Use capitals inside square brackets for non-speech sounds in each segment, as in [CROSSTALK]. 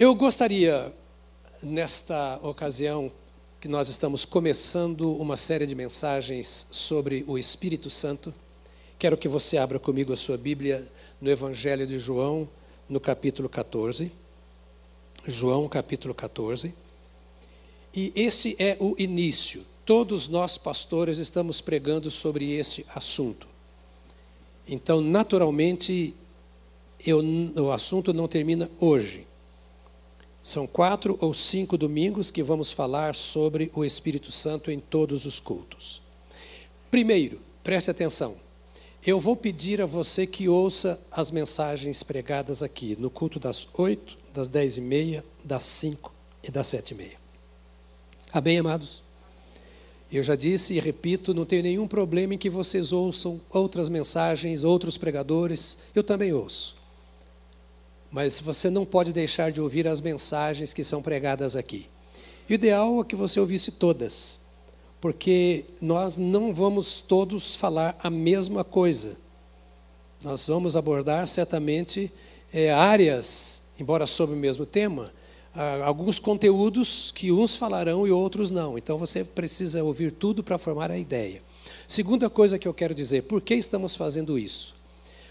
Eu gostaria, nesta ocasião, que nós estamos começando uma série de mensagens sobre o Espírito Santo. Quero que você abra comigo a sua Bíblia no Evangelho de João, no capítulo 14. João, capítulo 14. E esse é o início. Todos nós, pastores, estamos pregando sobre este assunto. Então, naturalmente, eu, o assunto não termina hoje. São quatro ou cinco domingos que vamos falar sobre o Espírito Santo em todos os cultos. Primeiro, preste atenção. Eu vou pedir a você que ouça as mensagens pregadas aqui no culto das oito, das dez e meia, das cinco e das sete e meia. Amém, amados? Eu já disse e repito, não tenho nenhum problema em que vocês ouçam outras mensagens, outros pregadores. Eu também ouço. Mas você não pode deixar de ouvir as mensagens que são pregadas aqui. O ideal é que você ouvisse todas, porque nós não vamos todos falar a mesma coisa. Nós vamos abordar certamente é, áreas, embora sobre o mesmo tema, alguns conteúdos que uns falarão e outros não. Então você precisa ouvir tudo para formar a ideia. Segunda coisa que eu quero dizer, por que estamos fazendo isso?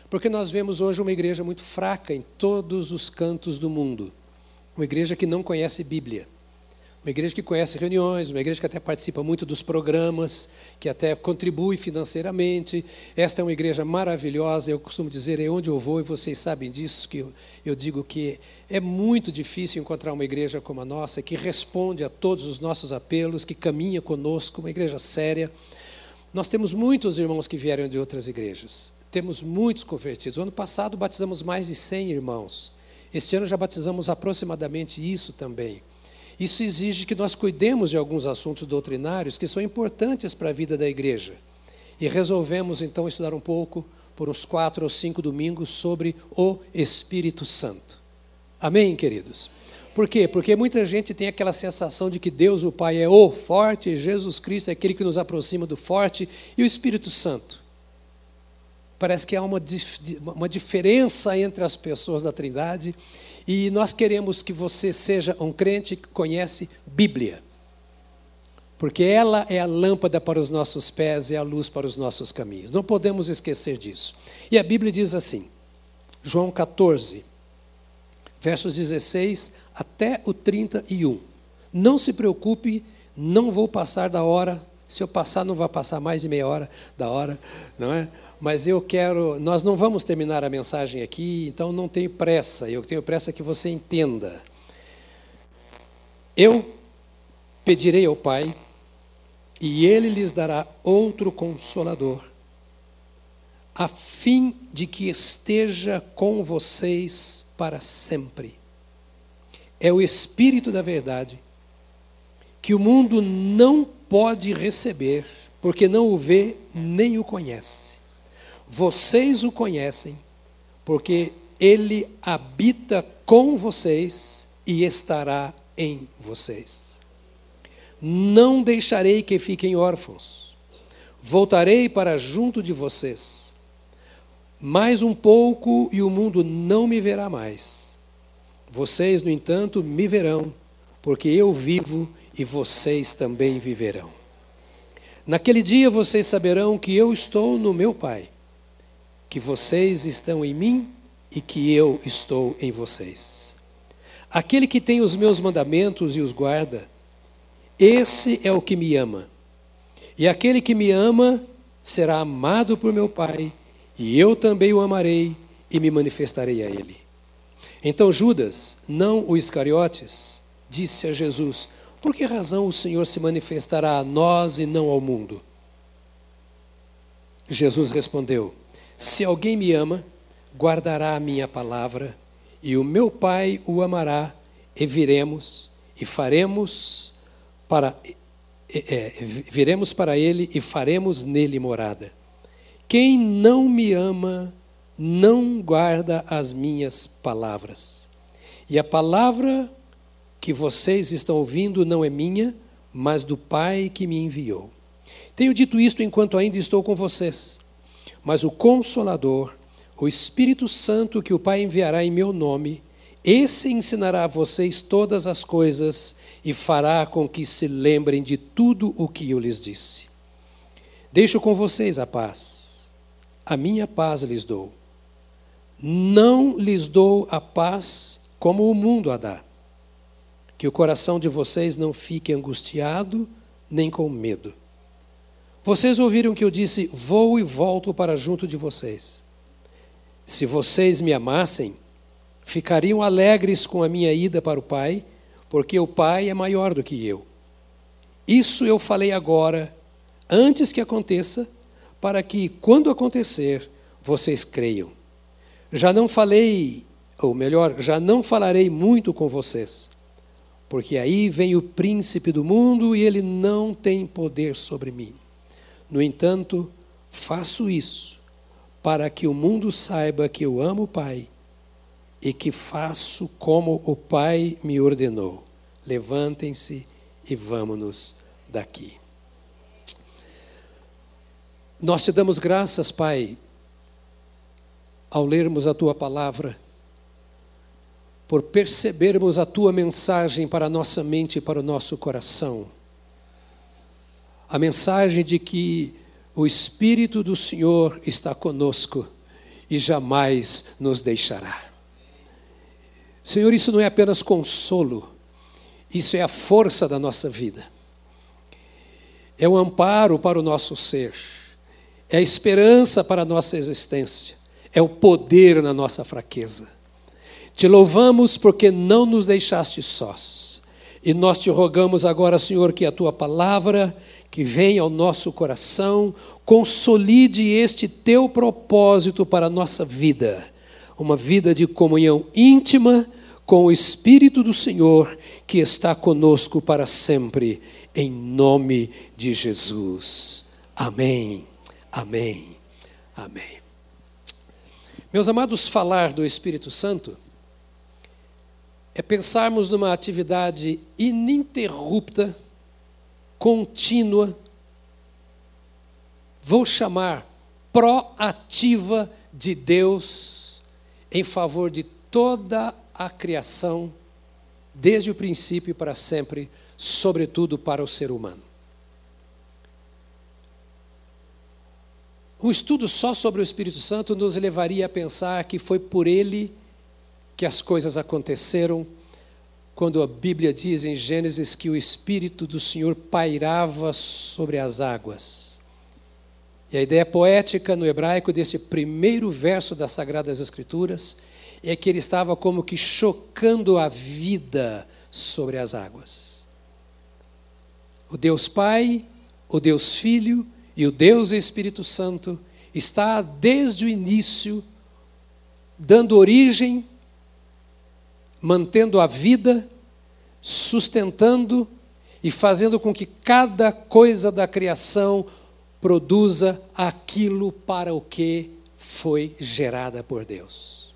Porque nós vemos hoje uma igreja muito fraca em todos os cantos do mundo. Uma igreja que não conhece Bíblia. Uma igreja que conhece reuniões, uma igreja que até participa muito dos programas, que até contribui financeiramente. Esta é uma igreja maravilhosa, eu costumo dizer, é onde eu vou, e vocês sabem disso, que eu, eu digo que é muito difícil encontrar uma igreja como a nossa, que responde a todos os nossos apelos, que caminha conosco, uma igreja séria. Nós temos muitos irmãos que vieram de outras igrejas temos muitos convertidos. O ano passado batizamos mais de 100 irmãos. Este ano já batizamos aproximadamente isso também. Isso exige que nós cuidemos de alguns assuntos doutrinários que são importantes para a vida da igreja. E resolvemos então estudar um pouco, por uns quatro ou cinco domingos, sobre o Espírito Santo. Amém, queridos? Por quê? Porque muita gente tem aquela sensação de que Deus, o Pai, é o forte, e Jesus Cristo é aquele que nos aproxima do forte, e o Espírito Santo Parece que há uma, uma diferença entre as pessoas da Trindade. E nós queremos que você seja um crente que conhece Bíblia. Porque ela é a lâmpada para os nossos pés e a luz para os nossos caminhos. Não podemos esquecer disso. E a Bíblia diz assim, João 14, versos 16 até o 31. Não se preocupe, não vou passar da hora. Se eu passar, não vai passar mais de meia hora da hora, não é? mas eu quero. Nós não vamos terminar a mensagem aqui, então não tenho pressa. Eu tenho pressa que você entenda. Eu pedirei ao Pai, e Ele lhes dará outro consolador, a fim de que esteja com vocês para sempre. É o Espírito da Verdade, que o mundo não pode receber, porque não o vê nem o conhece vocês o conhecem, porque ele habita com vocês e estará em vocês. Não deixarei que fiquem órfãos. Voltarei para junto de vocês. Mais um pouco e o mundo não me verá mais. Vocês, no entanto, me verão, porque eu vivo e vocês também viverão. Naquele dia vocês saberão que eu estou no meu Pai que vocês estão em mim e que eu estou em vocês. Aquele que tem os meus mandamentos e os guarda, esse é o que me ama. E aquele que me ama será amado por meu Pai, e eu também o amarei e me manifestarei a ele. Então Judas, não o Iscariotes, disse a Jesus: Por que razão o Senhor se manifestará a nós e não ao mundo? Jesus respondeu: se alguém me ama, guardará a minha palavra, e o meu Pai o amará, e viremos e faremos para é, viremos para ele e faremos nele morada. Quem não me ama não guarda as minhas palavras. E a palavra que vocês estão ouvindo não é minha, mas do Pai que me enviou. Tenho dito isto enquanto ainda estou com vocês. Mas o Consolador, o Espírito Santo que o Pai enviará em meu nome, Esse ensinará a vocês todas as coisas e fará com que se lembrem de tudo o que eu lhes disse. Deixo com vocês a paz. A minha paz lhes dou. Não lhes dou a paz como o mundo a dá. Que o coração de vocês não fique angustiado nem com medo. Vocês ouviram que eu disse: Vou e volto para junto de vocês. Se vocês me amassem, ficariam alegres com a minha ida para o Pai, porque o Pai é maior do que eu. Isso eu falei agora, antes que aconteça, para que, quando acontecer, vocês creiam. Já não falei, ou melhor, já não falarei muito com vocês, porque aí vem o príncipe do mundo e ele não tem poder sobre mim. No entanto, faço isso para que o mundo saiba que eu amo o Pai e que faço como o Pai me ordenou. Levantem-se e vamos-nos daqui. Nós te damos graças, Pai, ao lermos a tua palavra, por percebermos a tua mensagem para a nossa mente e para o nosso coração. A mensagem de que o Espírito do Senhor está conosco e jamais nos deixará. Senhor, isso não é apenas consolo, isso é a força da nossa vida, é o amparo para o nosso ser, é a esperança para a nossa existência, é o poder na nossa fraqueza. Te louvamos porque não nos deixaste sós. E nós te rogamos agora, Senhor, que a tua palavra que venha ao nosso coração, consolide este teu propósito para a nossa vida, uma vida de comunhão íntima com o Espírito do Senhor que está conosco para sempre, em nome de Jesus. Amém, amém, amém. Meus amados, falar do Espírito Santo é pensarmos numa atividade ininterrupta, contínua, vou chamar proativa de Deus em favor de toda a criação, desde o princípio para sempre, sobretudo para o ser humano. Um estudo só sobre o Espírito Santo nos levaria a pensar que foi por ele que as coisas aconteceram, quando a Bíblia diz em Gênesis que o Espírito do Senhor pairava sobre as águas. E a ideia poética no hebraico desse primeiro verso das Sagradas Escrituras é que ele estava como que chocando a vida sobre as águas. O Deus Pai, o Deus Filho e o Deus Espírito Santo está desde o início dando origem, mantendo a vida, sustentando e fazendo com que cada coisa da criação produza aquilo para o que foi gerada por Deus.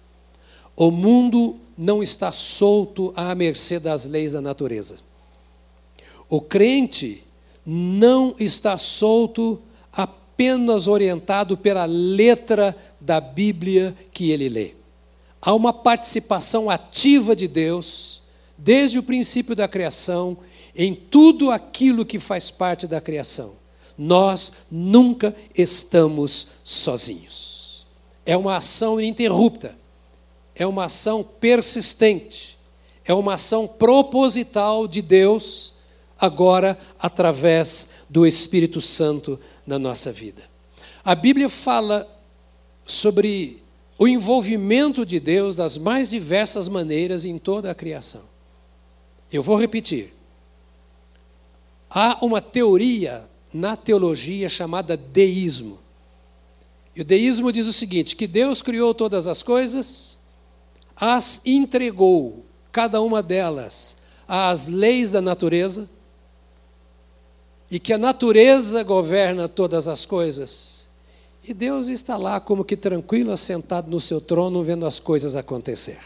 O mundo não está solto à mercê das leis da natureza. O crente não está solto apenas orientado pela letra da Bíblia que ele lê. Há uma participação ativa de Deus, desde o princípio da criação, em tudo aquilo que faz parte da criação. Nós nunca estamos sozinhos. É uma ação ininterrupta é uma ação persistente, é uma ação proposital de Deus, agora através do Espírito Santo na nossa vida. A Bíblia fala sobre o envolvimento de Deus das mais diversas maneiras em toda a criação. Eu vou repetir. Há uma teoria na teologia chamada deísmo. E o deísmo diz o seguinte: que Deus criou todas as coisas as entregou, cada uma delas, às leis da natureza, e que a natureza governa todas as coisas. E Deus está lá como que tranquilo, assentado no seu trono, vendo as coisas acontecer.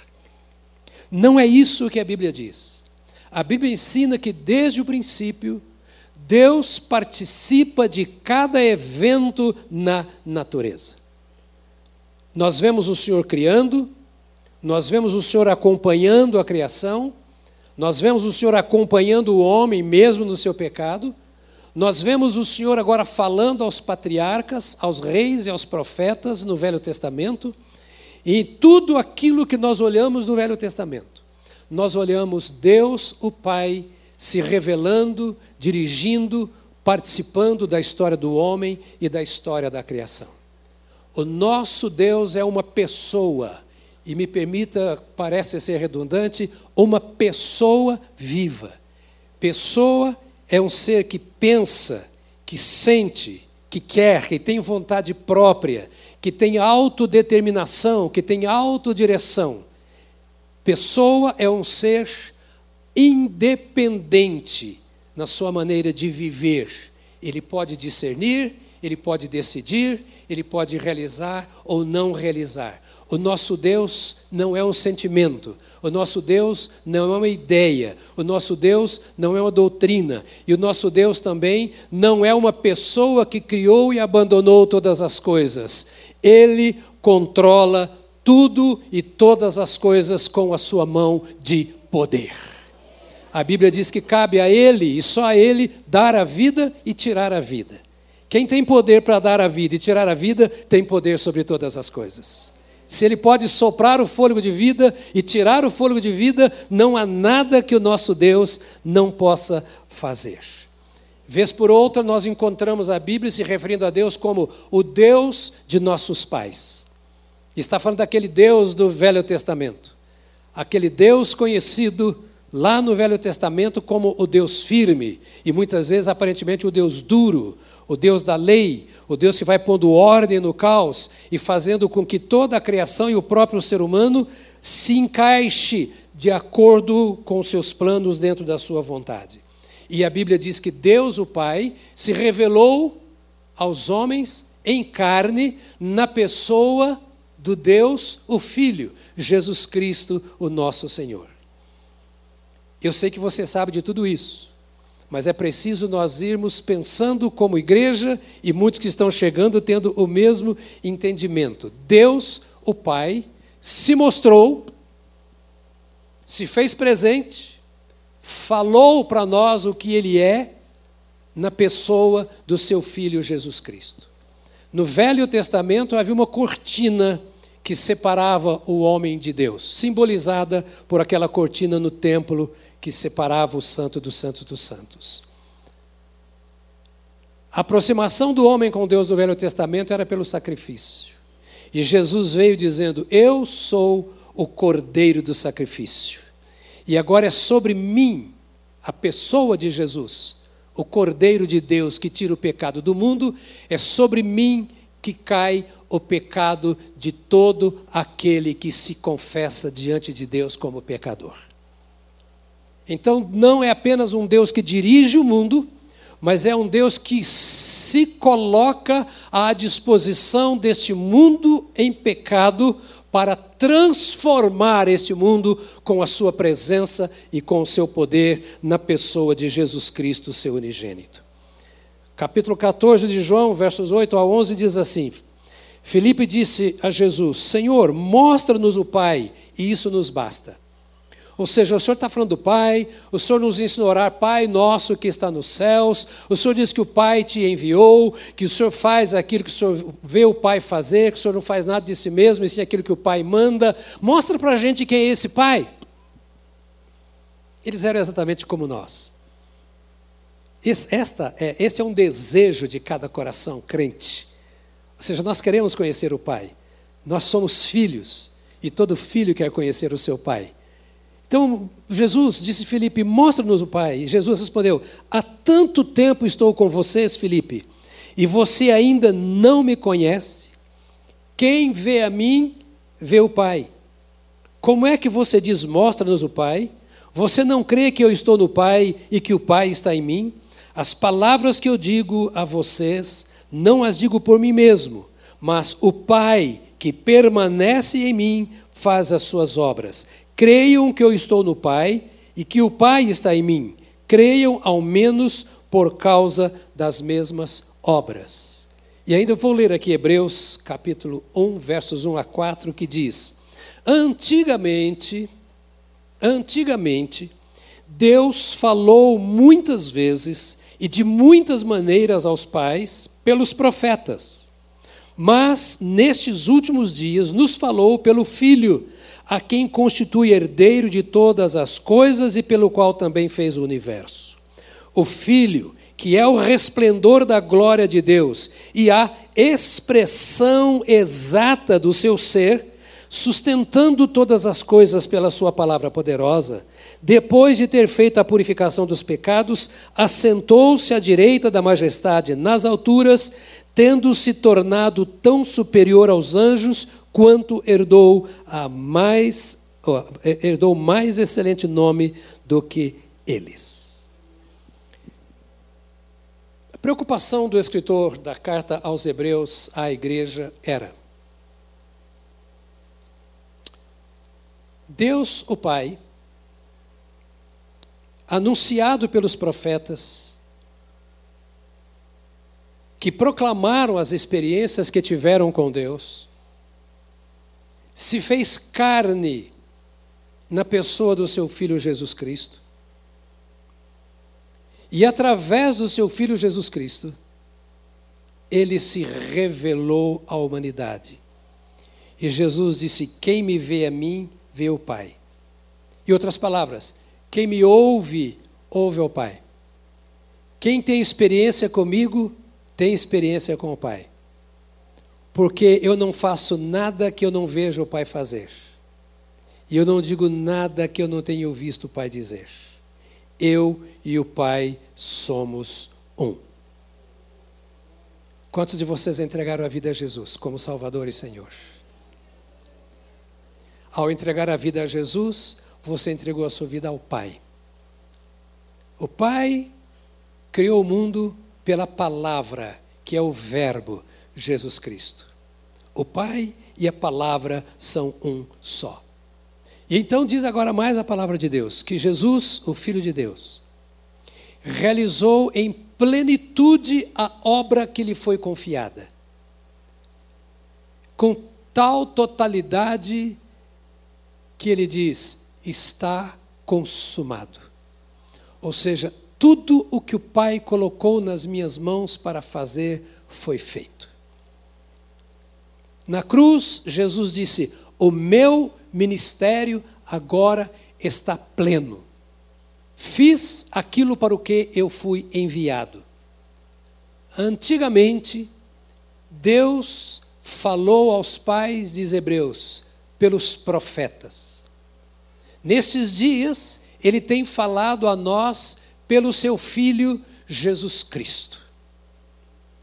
Não é isso que a Bíblia diz. A Bíblia ensina que desde o princípio, Deus participa de cada evento na natureza. Nós vemos o Senhor criando, nós vemos o Senhor acompanhando a criação, nós vemos o Senhor acompanhando o homem mesmo no seu pecado, nós vemos o Senhor agora falando aos patriarcas, aos reis e aos profetas no Velho Testamento, e tudo aquilo que nós olhamos no Velho Testamento. Nós olhamos Deus, o Pai, se revelando, dirigindo, participando da história do homem e da história da criação. O nosso Deus é uma pessoa, e me permita, parece ser redundante, uma pessoa viva. Pessoa é um ser que pensa, que sente, que quer, que tem vontade própria, que tem autodeterminação, que tem autodireção. Pessoa é um ser independente na sua maneira de viver. Ele pode discernir, ele pode decidir, ele pode realizar ou não realizar. O nosso Deus não é um sentimento, o nosso Deus não é uma ideia, o nosso Deus não é uma doutrina, e o nosso Deus também não é uma pessoa que criou e abandonou todas as coisas. Ele controla tudo e todas as coisas com a sua mão de poder. A Bíblia diz que cabe a Ele e só a Ele dar a vida e tirar a vida. Quem tem poder para dar a vida e tirar a vida, tem poder sobre todas as coisas. Se Ele pode soprar o fôlego de vida e tirar o fôlego de vida, não há nada que o nosso Deus não possa fazer. Vez por outra, nós encontramos a Bíblia se referindo a Deus como o Deus de nossos pais. Está falando daquele Deus do Velho Testamento, aquele Deus conhecido lá no Velho Testamento como o Deus firme e muitas vezes aparentemente o Deus duro, o Deus da lei, o Deus que vai pondo ordem no caos e fazendo com que toda a criação e o próprio ser humano se encaixe de acordo com seus planos dentro da sua vontade. E a Bíblia diz que Deus, o Pai, se revelou aos homens em carne na pessoa do Deus, o Filho, Jesus Cristo, o nosso Senhor. Eu sei que você sabe de tudo isso, mas é preciso nós irmos pensando como igreja e muitos que estão chegando tendo o mesmo entendimento. Deus, o Pai, se mostrou, se fez presente, falou para nós o que Ele é na pessoa do seu Filho Jesus Cristo. No Velho Testamento havia uma cortina que separava o homem de Deus, simbolizada por aquela cortina no templo que separava o santo dos santos dos santos. A aproximação do homem com Deus do Velho Testamento era pelo sacrifício. E Jesus veio dizendo: Eu sou o cordeiro do sacrifício. E agora é sobre mim, a pessoa de Jesus, o cordeiro de Deus que tira o pecado do mundo, é sobre mim que cai o pecado de todo aquele que se confessa diante de Deus como pecador. Então, não é apenas um Deus que dirige o mundo, mas é um Deus que se coloca à disposição deste mundo em pecado para transformar este mundo com a sua presença e com o seu poder na pessoa de Jesus Cristo, seu unigênito. Capítulo 14 de João, versos 8 a 11 diz assim: Filipe disse a Jesus: Senhor, mostra-nos o Pai, e isso nos basta. Ou seja, o Senhor está falando do Pai, o Senhor nos ensinou a orar, Pai nosso que está nos céus, o Senhor diz que o Pai te enviou, que o Senhor faz aquilo que o Senhor vê o Pai fazer, que o Senhor não faz nada de si mesmo, e sim aquilo que o Pai manda. Mostra para a gente quem é esse Pai. Eles eram exatamente como nós. Esse, esta é, esse é um desejo de cada coração crente. Ou seja, nós queremos conhecer o Pai. Nós somos filhos, e todo filho quer conhecer o seu Pai. Então, Jesus disse a Filipe: Mostra-nos o Pai. E Jesus respondeu: Há tanto tempo estou com vocês, Filipe, e você ainda não me conhece? Quem vê a mim, vê o Pai. Como é que você diz: Mostra-nos o Pai? Você não crê que eu estou no Pai e que o Pai está em mim? As palavras que eu digo a vocês, não as digo por mim mesmo, mas o Pai que permanece em mim faz as suas obras. Creiam que eu estou no Pai e que o Pai está em mim. Creiam ao menos por causa das mesmas obras. E ainda vou ler aqui Hebreus capítulo 1, versos 1 a 4, que diz: Antigamente, antigamente, Deus falou muitas vezes e de muitas maneiras aos pais pelos profetas. Mas nestes últimos dias nos falou pelo Filho, a quem constitui herdeiro de todas as coisas e pelo qual também fez o universo. O Filho, que é o resplendor da glória de Deus e a expressão exata do seu ser, sustentando todas as coisas pela Sua palavra poderosa, depois de ter feito a purificação dos pecados, assentou-se à direita da majestade nas alturas, tendo se tornado tão superior aos anjos quanto herdou a mais herdou mais excelente nome do que eles. A preocupação do escritor da carta aos Hebreus à igreja era Deus, o Pai, anunciado pelos profetas, que proclamaram as experiências que tiveram com Deus, se fez carne na pessoa do seu filho Jesus Cristo. E através do seu filho Jesus Cristo, ele se revelou à humanidade. E Jesus disse: Quem me vê a mim, vê o Pai. Em outras palavras, quem me ouve, ouve o Pai. Quem tem experiência comigo, tem experiência com o Pai. Porque eu não faço nada que eu não vejo o Pai fazer. E eu não digo nada que eu não tenha visto o Pai dizer. Eu e o Pai somos um. Quantos de vocês entregaram a vida a Jesus como Salvador e Senhor? Ao entregar a vida a Jesus, você entregou a sua vida ao Pai. O Pai criou o mundo pela palavra, que é o Verbo, Jesus Cristo. O Pai e a palavra são um só. E então diz agora mais a palavra de Deus, que Jesus, o Filho de Deus, realizou em plenitude a obra que lhe foi confiada. Com tal totalidade que ele diz: está consumado. Ou seja, tudo o que o Pai colocou nas minhas mãos para fazer foi feito. Na cruz, Jesus disse: O meu ministério agora está pleno. Fiz aquilo para o que eu fui enviado. Antigamente, Deus falou aos pais de Hebreus pelos profetas. Nesses dias, ele tem falado a nós pelo seu filho Jesus Cristo.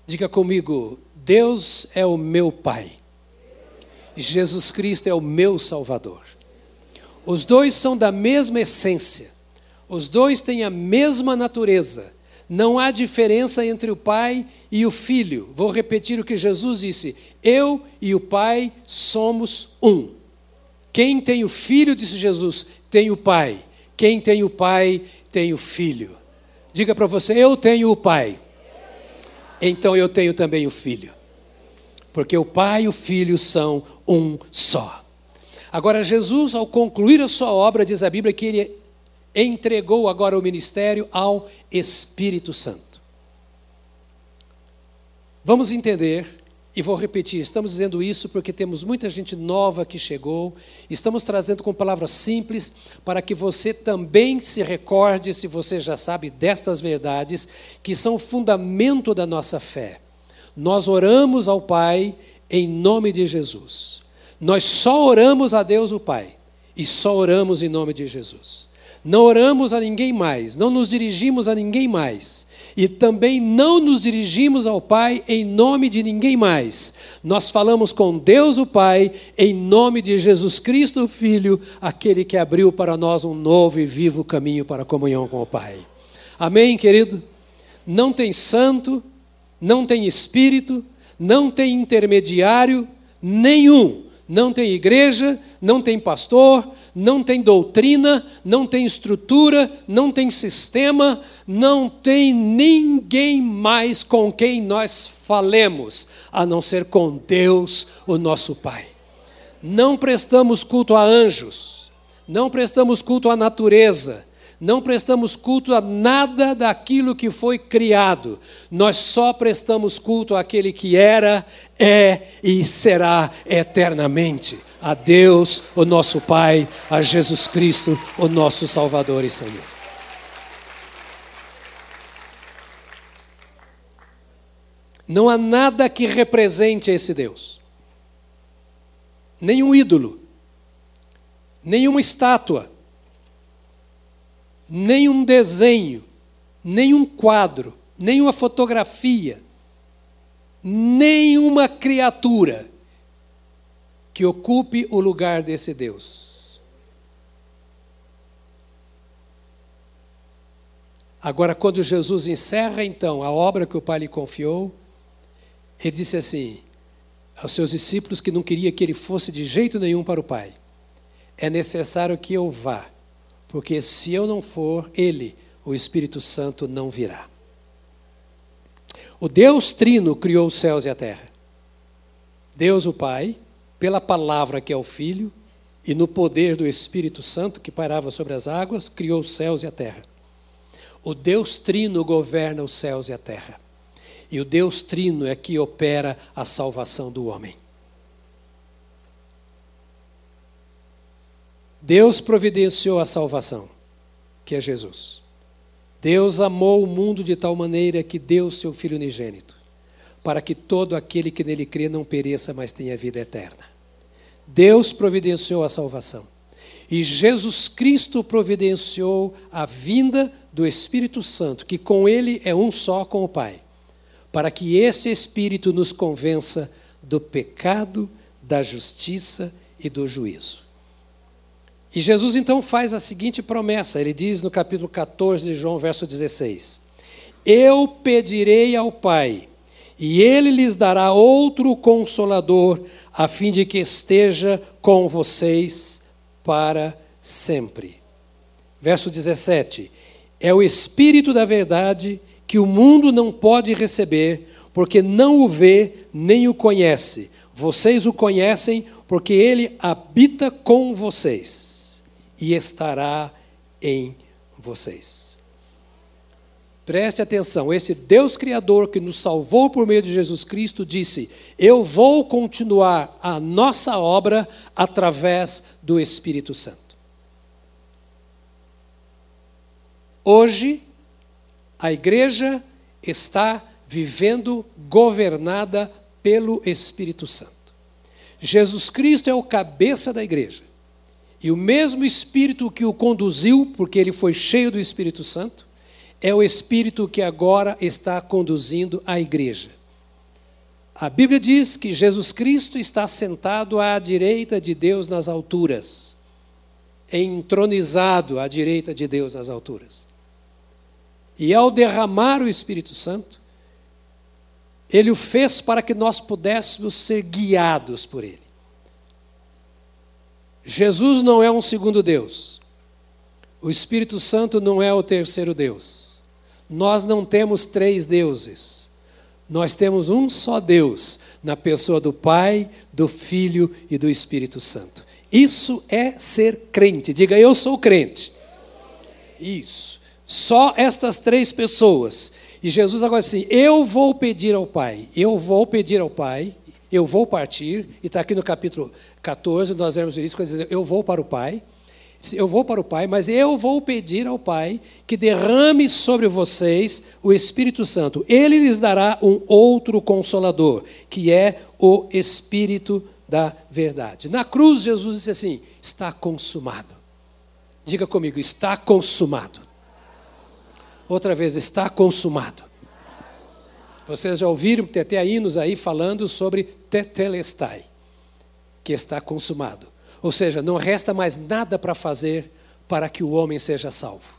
Diga comigo: Deus é o meu Pai. Jesus Cristo é o meu Salvador. Os dois são da mesma essência. Os dois têm a mesma natureza. Não há diferença entre o Pai e o Filho. Vou repetir o que Jesus disse: Eu e o Pai somos um. Quem tem o filho, disse Jesus, tem o pai. Quem tem o pai, tem o filho. Diga para você, eu tenho o pai. Então eu tenho também o filho. Porque o pai e o filho são um só. Agora, Jesus, ao concluir a sua obra, diz a Bíblia que ele entregou agora o ministério ao Espírito Santo. Vamos entender e vou repetir, estamos dizendo isso porque temos muita gente nova que chegou, estamos trazendo com palavras simples para que você também se recorde, se você já sabe destas verdades, que são o fundamento da nossa fé. Nós oramos ao Pai em nome de Jesus. Nós só oramos a Deus o Pai e só oramos em nome de Jesus. Não oramos a ninguém mais, não nos dirigimos a ninguém mais e também não nos dirigimos ao Pai em nome de ninguém mais. Nós falamos com Deus o Pai em nome de Jesus Cristo, o Filho, aquele que abriu para nós um novo e vivo caminho para a comunhão com o Pai. Amém, querido? Não tem santo, não tem espírito, não tem intermediário nenhum. Não tem igreja, não tem pastor, não tem doutrina, não tem estrutura, não tem sistema, não tem ninguém mais com quem nós falemos, a não ser com Deus, o nosso Pai. Não prestamos culto a anjos, não prestamos culto à natureza, não prestamos culto a nada daquilo que foi criado. Nós só prestamos culto àquele que era, é e será eternamente. A Deus, o nosso Pai, a Jesus Cristo, o nosso Salvador e Senhor. Não há nada que represente esse Deus. Nenhum ídolo, nenhuma estátua, nenhum desenho, nenhum quadro, nenhuma fotografia, nenhuma criatura que ocupe o lugar desse Deus. Agora, quando Jesus encerra então a obra que o Pai lhe confiou, ele disse assim aos seus discípulos que não queria que ele fosse de jeito nenhum para o Pai: É necessário que eu vá, porque se eu não for, ele, o Espírito Santo, não virá. O Deus Trino criou os céus e a terra. Deus, o Pai, pela palavra que é o Filho, e no poder do Espírito Santo que pairava sobre as águas, criou os céus e a terra. O Deus Trino governa os céus e a terra. E o Deus Trino é que opera a salvação do homem. Deus providenciou a salvação, que é Jesus. Deus amou o mundo de tal maneira que deu seu Filho unigênito, para que todo aquele que nele crê não pereça, mas tenha vida eterna. Deus providenciou a salvação. E Jesus Cristo providenciou a vinda do Espírito Santo, que com ele é um só com o Pai para que esse Espírito nos convença do pecado, da justiça e do juízo. E Jesus então faz a seguinte promessa, ele diz no capítulo 14 de João, verso 16: Eu pedirei ao Pai, e ele lhes dará outro consolador, a fim de que esteja com vocês para sempre. Verso 17: É o Espírito da verdade que o mundo não pode receber, porque não o vê nem o conhece. Vocês o conhecem, porque ele habita com vocês e estará em vocês. Preste atenção, esse Deus Criador que nos salvou por meio de Jesus Cristo disse: Eu vou continuar a nossa obra através do Espírito Santo. Hoje, a igreja está vivendo governada pelo Espírito Santo. Jesus Cristo é o cabeça da igreja. E o mesmo Espírito que o conduziu, porque ele foi cheio do Espírito Santo, é o Espírito que agora está conduzindo a igreja. A Bíblia diz que Jesus Cristo está sentado à direita de Deus nas alturas, entronizado à direita de Deus nas alturas. E ao derramar o Espírito Santo, ele o fez para que nós pudéssemos ser guiados por ele. Jesus não é um segundo Deus. O Espírito Santo não é o terceiro Deus. Nós não temos três deuses. Nós temos um só Deus, na pessoa do Pai, do Filho e do Espírito Santo. Isso é ser crente. Diga, eu sou crente. Isso. Só estas três pessoas. E Jesus agora assim: Eu vou pedir ao Pai, eu vou pedir ao Pai, eu vou partir, e está aqui no capítulo 14, nós vemos isso, quando diz, eu vou para o Pai, eu vou para o Pai, mas eu vou pedir ao Pai que derrame sobre vocês o Espírito Santo. Ele lhes dará um outro consolador, que é o Espírito da verdade. Na cruz, Jesus disse assim: está consumado. Diga comigo, está consumado. Outra vez, está consumado. Vocês já ouviram, até hinos aí falando sobre tetelestai, que está consumado. Ou seja, não resta mais nada para fazer para que o homem seja salvo.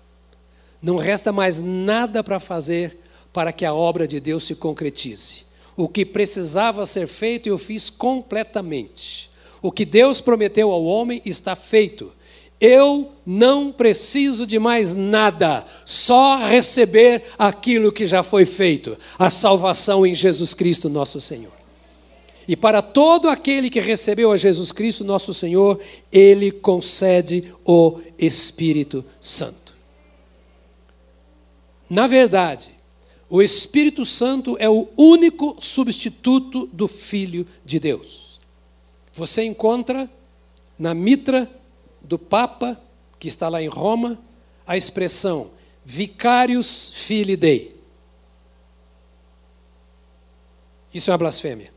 Não resta mais nada para fazer para que a obra de Deus se concretize. O que precisava ser feito, eu fiz completamente. O que Deus prometeu ao homem está feito. Eu não preciso de mais nada, só receber aquilo que já foi feito, a salvação em Jesus Cristo, nosso Senhor. E para todo aquele que recebeu a Jesus Cristo, nosso Senhor, ele concede o Espírito Santo. Na verdade, o Espírito Santo é o único substituto do Filho de Deus. Você encontra na mitra do Papa, que está lá em Roma, a expressão Vicarius Filii Dei. Isso é uma blasfêmia.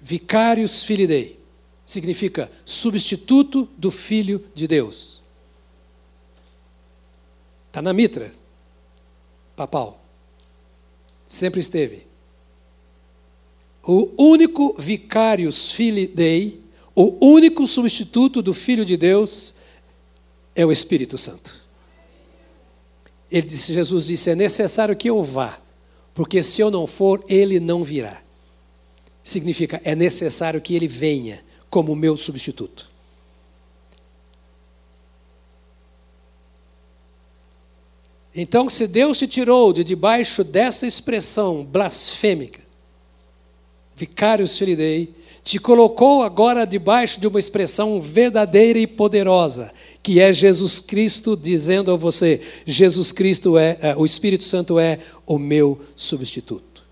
Vicarius Filii Dei significa substituto do Filho de Deus. Está na mitra papal. Sempre esteve. O único Vicarius Filii Dei, o único substituto do Filho de Deus, é o Espírito Santo. Ele disse, Jesus disse: é necessário que eu vá, porque se eu não for, ele não virá. Significa, é necessário que ele venha como meu substituto. Então, se Deus te tirou de debaixo dessa expressão blasfêmica, vicários filidei, te colocou agora debaixo de uma expressão verdadeira e poderosa, que é Jesus Cristo dizendo a você: Jesus Cristo é, é o Espírito Santo é o meu substituto.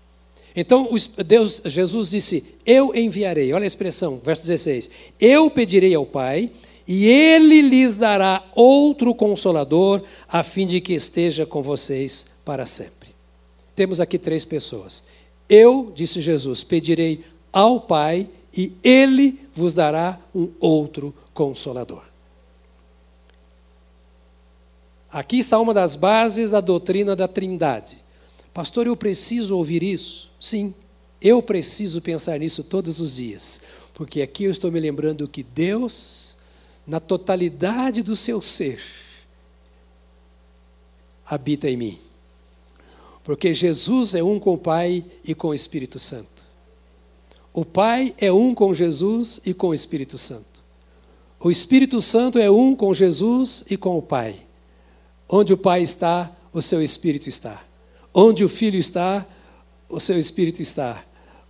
Então Deus, Jesus disse: Eu enviarei. Olha a expressão, verso 16: Eu pedirei ao Pai e ele lhes dará outro consolador, a fim de que esteja com vocês para sempre. Temos aqui três pessoas. Eu, disse Jesus, pedirei ao Pai e ele vos dará um outro consolador. Aqui está uma das bases da doutrina da Trindade. Pastor, eu preciso ouvir isso? Sim, eu preciso pensar nisso todos os dias, porque aqui eu estou me lembrando que Deus, na totalidade do seu ser, habita em mim. Porque Jesus é um com o Pai e com o Espírito Santo. O Pai é um com Jesus e com o Espírito Santo. O Espírito Santo é um com Jesus e com o Pai. Onde o Pai está, o seu Espírito está. Onde o Filho está, o seu Espírito está.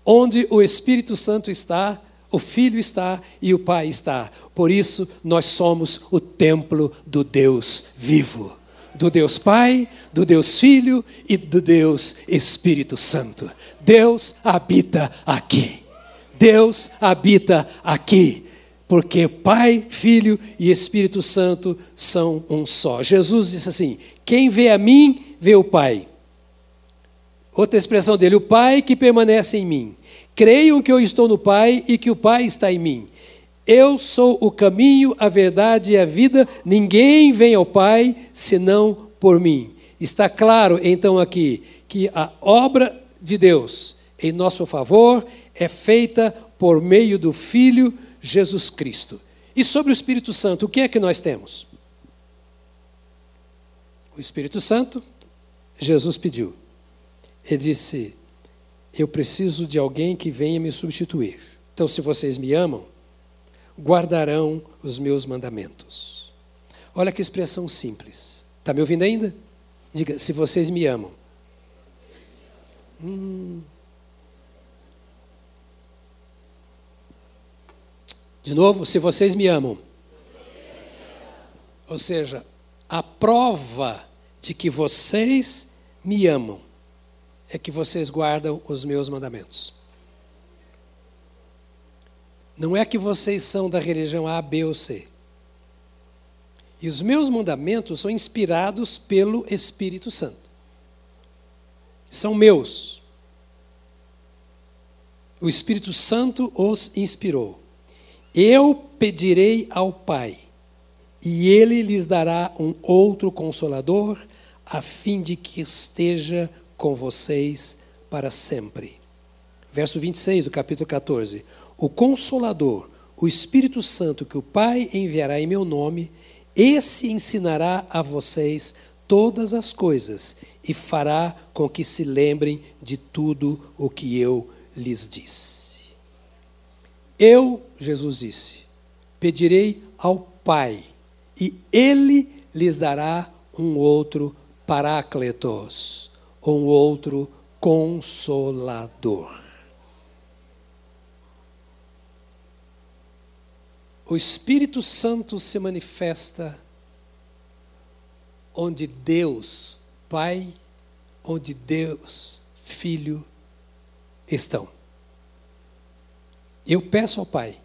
Onde o Espírito Santo está, o Filho está e o Pai está. Por isso, nós somos o templo do Deus vivo do Deus Pai, do Deus Filho e do Deus Espírito Santo. Deus habita aqui. Deus habita aqui, porque Pai, Filho e Espírito Santo são um só. Jesus disse assim: Quem vê a mim, vê o Pai. Outra expressão dele: O Pai que permanece em mim. Creiam que eu estou no Pai e que o Pai está em mim. Eu sou o caminho, a verdade e a vida. Ninguém vem ao Pai senão por mim. Está claro então aqui que a obra de Deus em nosso favor é feita por meio do Filho Jesus Cristo. E sobre o Espírito Santo, o que é que nós temos? O Espírito Santo, Jesus pediu. Ele disse: Eu preciso de alguém que venha me substituir. Então, se vocês me amam, guardarão os meus mandamentos. Olha que expressão simples. Está me ouvindo ainda? Diga: Se vocês me amam. Hum. De novo, se vocês me amam. Ou seja, a prova de que vocês me amam é que vocês guardam os meus mandamentos. Não é que vocês são da religião A, B ou C. E os meus mandamentos são inspirados pelo Espírito Santo. São meus. O Espírito Santo os inspirou. Eu pedirei ao Pai, e ele lhes dará um outro consolador, a fim de que esteja com vocês para sempre. Verso 26 do capítulo 14: O consolador, o Espírito Santo que o Pai enviará em meu nome, esse ensinará a vocês todas as coisas e fará com que se lembrem de tudo o que eu lhes disse. Eu, Jesus disse, pedirei ao Pai, e ele lhes dará um outro Paracletos ou um outro Consolador. O Espírito Santo se manifesta onde Deus, Pai, onde Deus, Filho, estão. Eu peço ao Pai,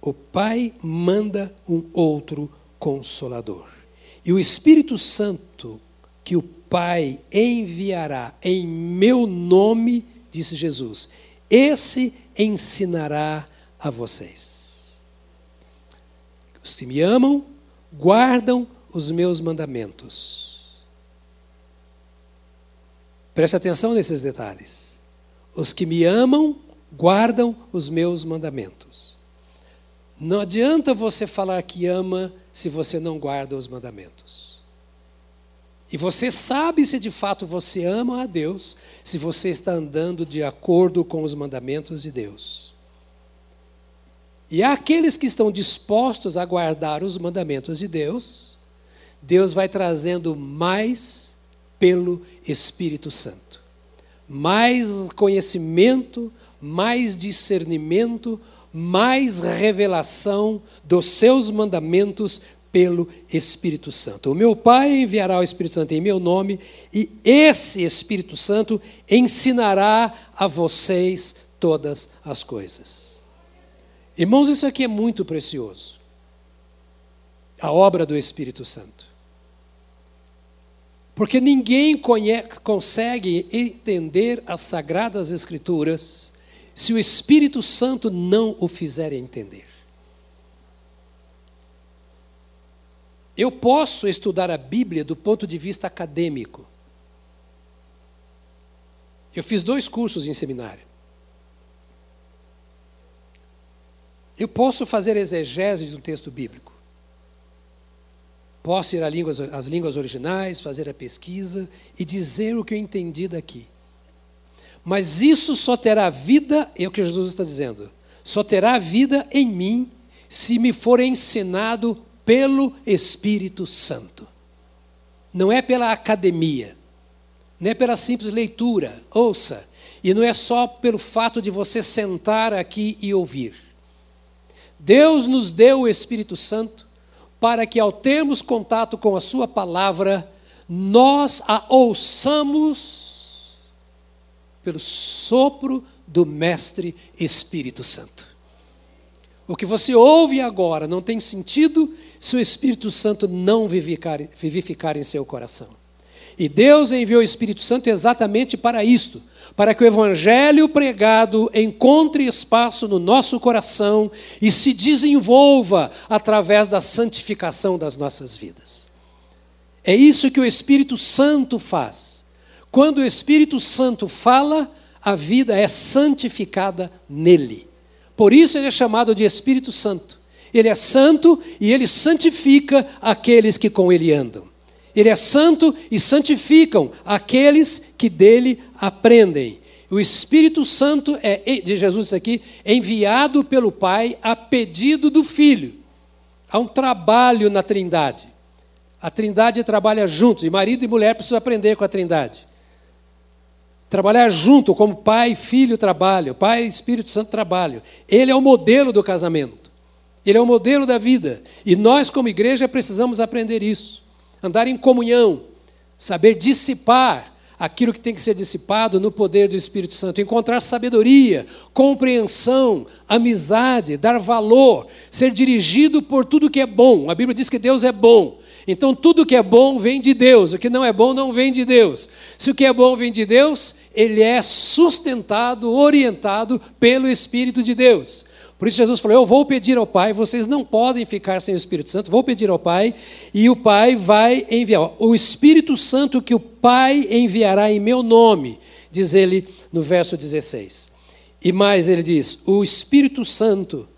o Pai manda um outro consolador. E o Espírito Santo que o Pai enviará em meu nome, disse Jesus, esse ensinará a vocês. Os que me amam, guardam os meus mandamentos. Preste atenção nesses detalhes. Os que me amam, guardam os meus mandamentos. Não adianta você falar que ama se você não guarda os mandamentos. E você sabe se de fato você ama a Deus, se você está andando de acordo com os mandamentos de Deus. E aqueles que estão dispostos a guardar os mandamentos de Deus, Deus vai trazendo mais pelo Espírito Santo. Mais conhecimento, mais discernimento, mais revelação dos seus mandamentos pelo Espírito Santo. O meu Pai enviará o Espírito Santo em meu nome, e esse Espírito Santo ensinará a vocês todas as coisas. Irmãos, isso aqui é muito precioso. A obra do Espírito Santo. Porque ninguém conhece, consegue entender as sagradas Escrituras se o Espírito Santo não o fizer entender. Eu posso estudar a Bíblia do ponto de vista acadêmico. Eu fiz dois cursos em seminário. Eu posso fazer exegese um texto bíblico. Posso ir às línguas, às línguas originais, fazer a pesquisa e dizer o que eu entendi daqui. Mas isso só terá vida, é o que Jesus está dizendo, só terá vida em mim se me for ensinado pelo Espírito Santo. Não é pela academia, não é pela simples leitura, ouça, e não é só pelo fato de você sentar aqui e ouvir. Deus nos deu o Espírito Santo para que, ao termos contato com a Sua palavra, nós a ouçamos pelo sopro do Mestre Espírito Santo. O que você ouve agora não tem sentido se o Espírito Santo não vivificar, vivificar em seu coração. E Deus enviou o Espírito Santo exatamente para isto, para que o Evangelho pregado encontre espaço no nosso coração e se desenvolva através da santificação das nossas vidas. É isso que o Espírito Santo faz. Quando o Espírito Santo fala, a vida é santificada nele. Por isso ele é chamado de Espírito Santo. Ele é santo e ele santifica aqueles que com ele andam. Ele é santo e santificam aqueles que dele aprendem. O Espírito Santo é, de Jesus aqui, enviado pelo Pai a pedido do Filho. Há um trabalho na Trindade. A Trindade trabalha juntos, e marido e mulher precisam aprender com a Trindade. Trabalhar junto, como pai e filho trabalham, pai e Espírito Santo trabalham. Ele é o modelo do casamento. Ele é o modelo da vida. E nós, como igreja, precisamos aprender isso. Andar em comunhão, saber dissipar aquilo que tem que ser dissipado no poder do Espírito Santo, encontrar sabedoria, compreensão, amizade, dar valor, ser dirigido por tudo que é bom. A Bíblia diz que Deus é bom. Então, tudo que é bom vem de Deus, o que não é bom não vem de Deus. Se o que é bom vem de Deus, ele é sustentado, orientado pelo Espírito de Deus. Por isso, Jesus falou: Eu vou pedir ao Pai, vocês não podem ficar sem o Espírito Santo, vou pedir ao Pai, e o Pai vai enviar. O Espírito Santo que o Pai enviará em meu nome, diz ele no verso 16. E mais, ele diz: O Espírito Santo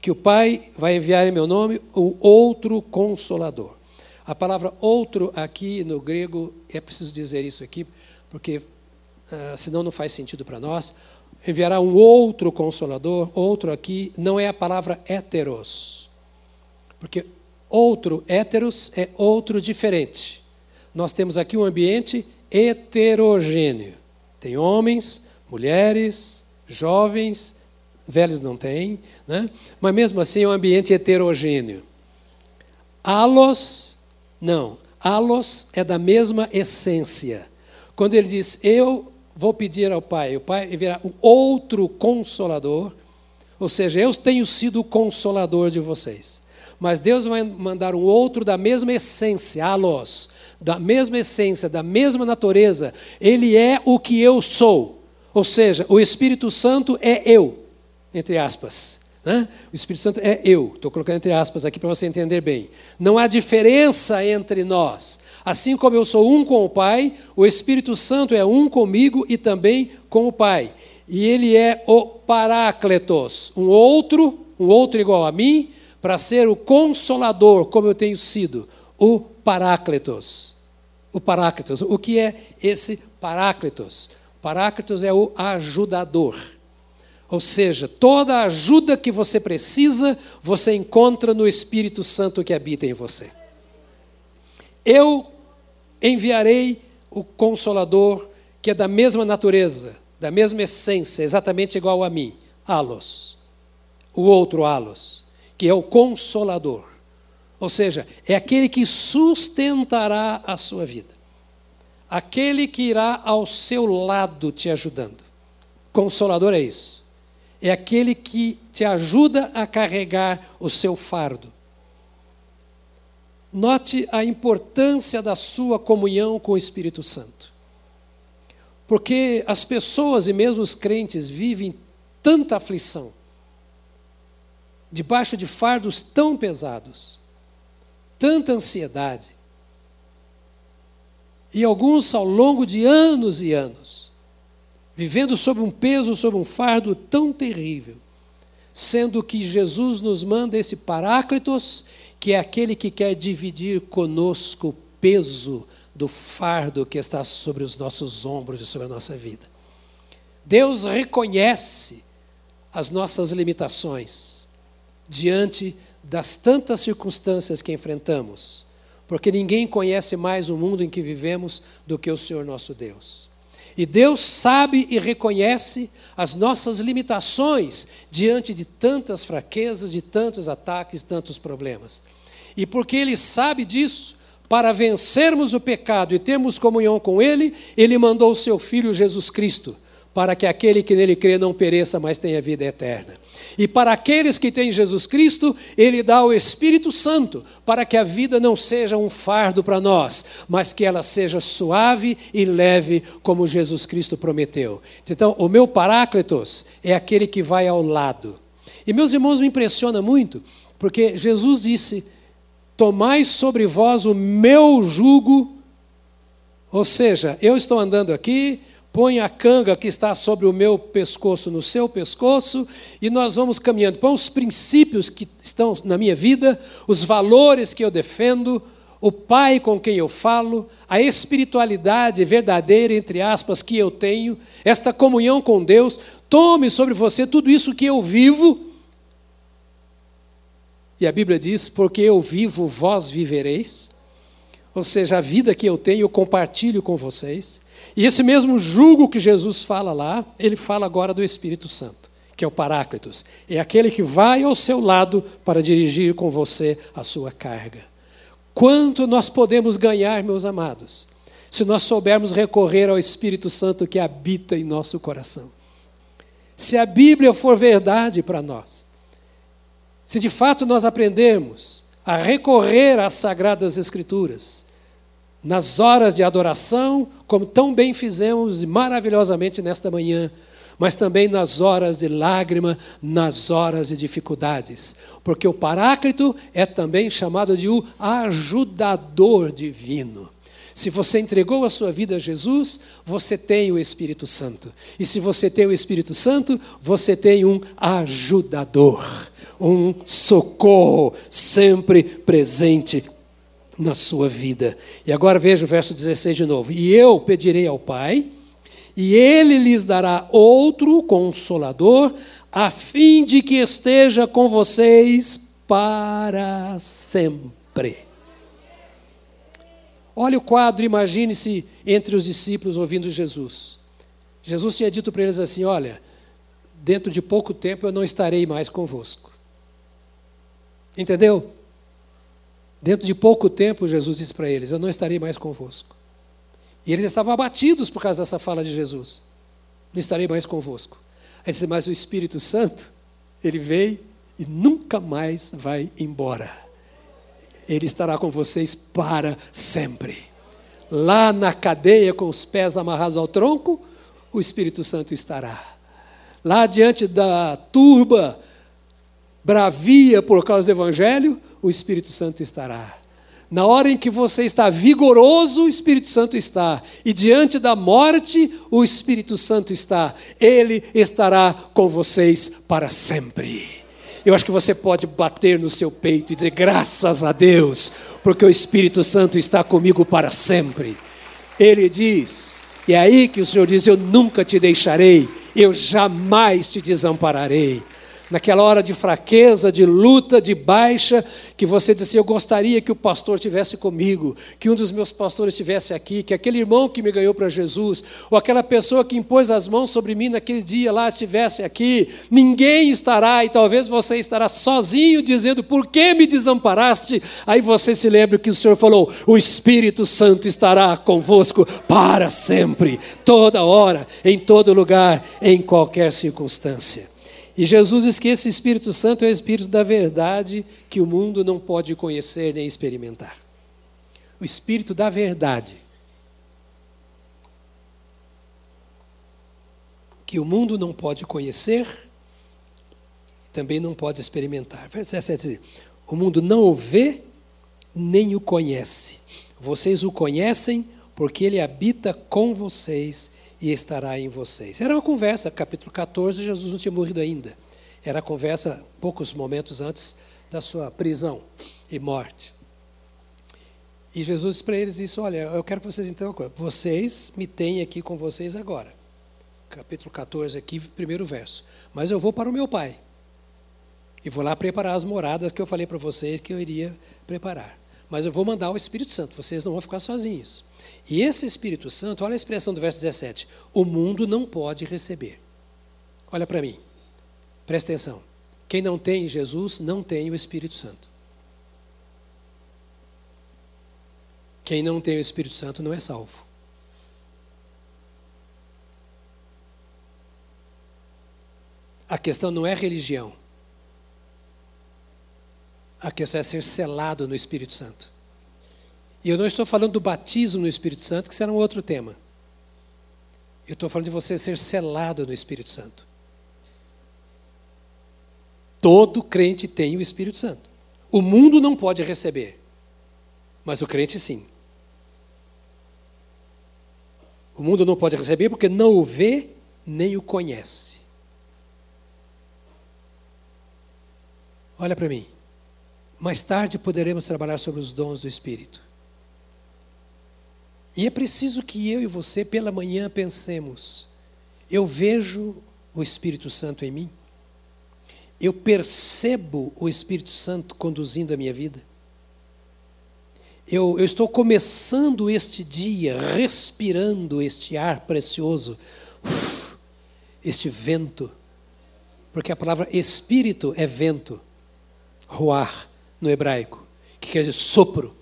que o Pai vai enviar em meu nome, o outro consolador. A palavra outro aqui no grego, é preciso dizer isso aqui, porque senão não faz sentido para nós. Enviará um outro consolador, outro aqui, não é a palavra heteros. Porque outro, heteros, é outro diferente. Nós temos aqui um ambiente heterogêneo. Tem homens, mulheres, jovens, velhos não têm, né? mas mesmo assim é um ambiente heterogêneo. Alos, não, alos é da mesma essência. Quando ele diz, eu vou pedir ao Pai, o Pai virá um outro consolador, ou seja, eu tenho sido o consolador de vocês. Mas Deus vai mandar um outro da mesma essência, alos, da mesma essência, da mesma natureza. Ele é o que eu sou. Ou seja, o Espírito Santo é eu, entre aspas. Né? O Espírito Santo é eu. Estou colocando entre aspas aqui para você entender bem. Não há diferença entre nós. Assim como eu sou um com o Pai, o Espírito Santo é um comigo e também com o Pai. E ele é o Parácletos, um outro, um outro igual a mim, para ser o consolador, como eu tenho sido, o Parácletos. O Parácletos. O que é esse Parácletos? Parácletos é o ajudador. Ou seja, toda a ajuda que você precisa, você encontra no Espírito Santo que habita em você. Eu enviarei o Consolador, que é da mesma natureza, da mesma essência, exatamente igual a mim, Alos. O outro Alos que é o consolador. Ou seja, é aquele que sustentará a sua vida. Aquele que irá ao seu lado te ajudando. Consolador é isso. É aquele que te ajuda a carregar o seu fardo. Note a importância da sua comunhão com o Espírito Santo. Porque as pessoas e mesmo os crentes vivem tanta aflição, debaixo de fardos tão pesados, tanta ansiedade. E alguns ao longo de anos e anos, vivendo sob um peso, sob um fardo tão terrível, sendo que Jesus nos manda esse Paráclitos, que é aquele que quer dividir conosco o peso do fardo que está sobre os nossos ombros e sobre a nossa vida. Deus reconhece as nossas limitações diante das tantas circunstâncias que enfrentamos, porque ninguém conhece mais o mundo em que vivemos do que o Senhor nosso Deus. E Deus sabe e reconhece as nossas limitações diante de tantas fraquezas, de tantos ataques, tantos problemas. E porque Ele sabe disso, para vencermos o pecado e termos comunhão com Ele, Ele mandou o Seu Filho Jesus Cristo para que aquele que nele crê não pereça, mas tenha vida eterna. E para aqueles que têm Jesus Cristo, ele dá o Espírito Santo, para que a vida não seja um fardo para nós, mas que ela seja suave e leve, como Jesus Cristo prometeu. Então, o meu Paráclitos é aquele que vai ao lado. E meus irmãos, me impressiona muito, porque Jesus disse: Tomai sobre vós o meu jugo, ou seja, eu estou andando aqui, põe a canga que está sobre o meu pescoço no seu pescoço, e nós vamos caminhando. Põe os princípios que estão na minha vida, os valores que eu defendo, o Pai com quem eu falo, a espiritualidade verdadeira, entre aspas, que eu tenho, esta comunhão com Deus. Tome sobre você tudo isso que eu vivo. E a Bíblia diz: porque eu vivo, vós vivereis. Ou seja, a vida que eu tenho, eu compartilho com vocês. E esse mesmo jugo que Jesus fala lá, ele fala agora do Espírito Santo, que é o Paráclitos. É aquele que vai ao seu lado para dirigir com você a sua carga. Quanto nós podemos ganhar, meus amados, se nós soubermos recorrer ao Espírito Santo que habita em nosso coração. Se a Bíblia for verdade para nós, se de fato nós aprendermos a recorrer às sagradas Escrituras, nas horas de adoração, como tão bem fizemos maravilhosamente nesta manhã, mas também nas horas de lágrima, nas horas de dificuldades. Porque o Paráclito é também chamado de o ajudador divino. Se você entregou a sua vida a Jesus, você tem o Espírito Santo. E se você tem o Espírito Santo, você tem um ajudador, um socorro sempre presente na sua vida. E agora veja o verso 16 de novo. E eu pedirei ao Pai, e ele lhes dará outro consolador, a fim de que esteja com vocês para sempre. Olha o quadro, imagine-se entre os discípulos ouvindo Jesus. Jesus tinha dito para eles assim: Olha, dentro de pouco tempo eu não estarei mais convosco. Entendeu? Dentro de pouco tempo, Jesus disse para eles: Eu não estarei mais convosco. E eles estavam abatidos por causa dessa fala de Jesus: Não estarei mais convosco. Aí disse: Mas o Espírito Santo, ele veio e nunca mais vai embora. Ele estará com vocês para sempre. Lá na cadeia, com os pés amarrados ao tronco, o Espírito Santo estará. Lá diante da turba, bravia por causa do Evangelho, o Espírito Santo estará. Na hora em que você está vigoroso, o Espírito Santo está. E diante da morte, o Espírito Santo está. Ele estará com vocês para sempre. Eu acho que você pode bater no seu peito e dizer graças a Deus, porque o Espírito Santo está comigo para sempre. Ele diz, e é aí que o Senhor diz: Eu nunca te deixarei, eu jamais te desampararei naquela hora de fraqueza, de luta, de baixa, que você disse assim, eu gostaria que o pastor estivesse comigo, que um dos meus pastores estivesse aqui, que aquele irmão que me ganhou para Jesus, ou aquela pessoa que impôs as mãos sobre mim naquele dia lá estivesse aqui, ninguém estará, e talvez você estará sozinho dizendo, por que me desamparaste? Aí você se lembra que o Senhor falou, o Espírito Santo estará convosco para sempre, toda hora, em todo lugar, em qualquer circunstância. E Jesus diz que esse Espírito Santo é o Espírito da verdade que o mundo não pode conhecer nem experimentar. O Espírito da verdade. Que o mundo não pode conhecer e também não pode experimentar. Verso 17 diz: O mundo não o vê nem o conhece. Vocês o conhecem porque ele habita com vocês e estará em vocês. Era uma conversa, capítulo 14, Jesus não tinha morrido ainda. Era a conversa poucos momentos antes da sua prisão e morte. E Jesus disse para eles disse: Olha, eu quero que vocês então, vocês me têm aqui com vocês agora. Capítulo 14, aqui, primeiro verso. Mas eu vou para o meu Pai. E vou lá preparar as moradas que eu falei para vocês que eu iria preparar. Mas eu vou mandar o Espírito Santo, vocês não vão ficar sozinhos. E esse Espírito Santo, olha a expressão do verso 17: o mundo não pode receber. Olha para mim, presta atenção. Quem não tem Jesus não tem o Espírito Santo. Quem não tem o Espírito Santo não é salvo. A questão não é religião. A questão é ser selado no Espírito Santo. E eu não estou falando do batismo no Espírito Santo, que será um outro tema. Eu estou falando de você ser selado no Espírito Santo. Todo crente tem o Espírito Santo. O mundo não pode receber, mas o crente sim. O mundo não pode receber porque não o vê nem o conhece. Olha para mim. Mais tarde poderemos trabalhar sobre os dons do Espírito. E é preciso que eu e você, pela manhã, pensemos: eu vejo o Espírito Santo em mim? Eu percebo o Espírito Santo conduzindo a minha vida? Eu, eu, estou começando este dia respirando este ar precioso, este vento, porque a palavra espírito é vento, roar no hebraico, que quer dizer sopro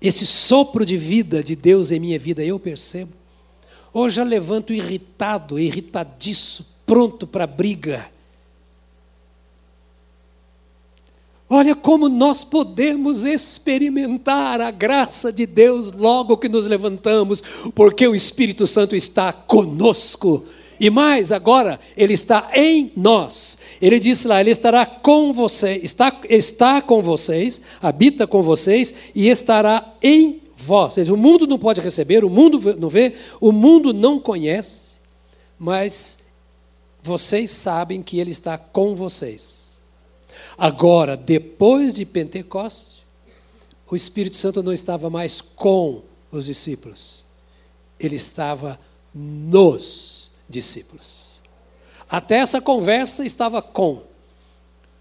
esse sopro de vida de Deus em minha vida, eu percebo. Hoje eu levanto irritado, irritadiço, pronto para briga. Olha como nós podemos experimentar a graça de Deus logo que nos levantamos, porque o Espírito Santo está conosco. E mais, agora, Ele está em nós. Ele disse lá, Ele estará com vocês, está, está com vocês, habita com vocês e estará em vós. O mundo não pode receber, o mundo não vê, o mundo não conhece, mas vocês sabem que Ele está com vocês. Agora, depois de Pentecostes, o Espírito Santo não estava mais com os discípulos, ele estava nos discípulos. Até essa conversa estava com,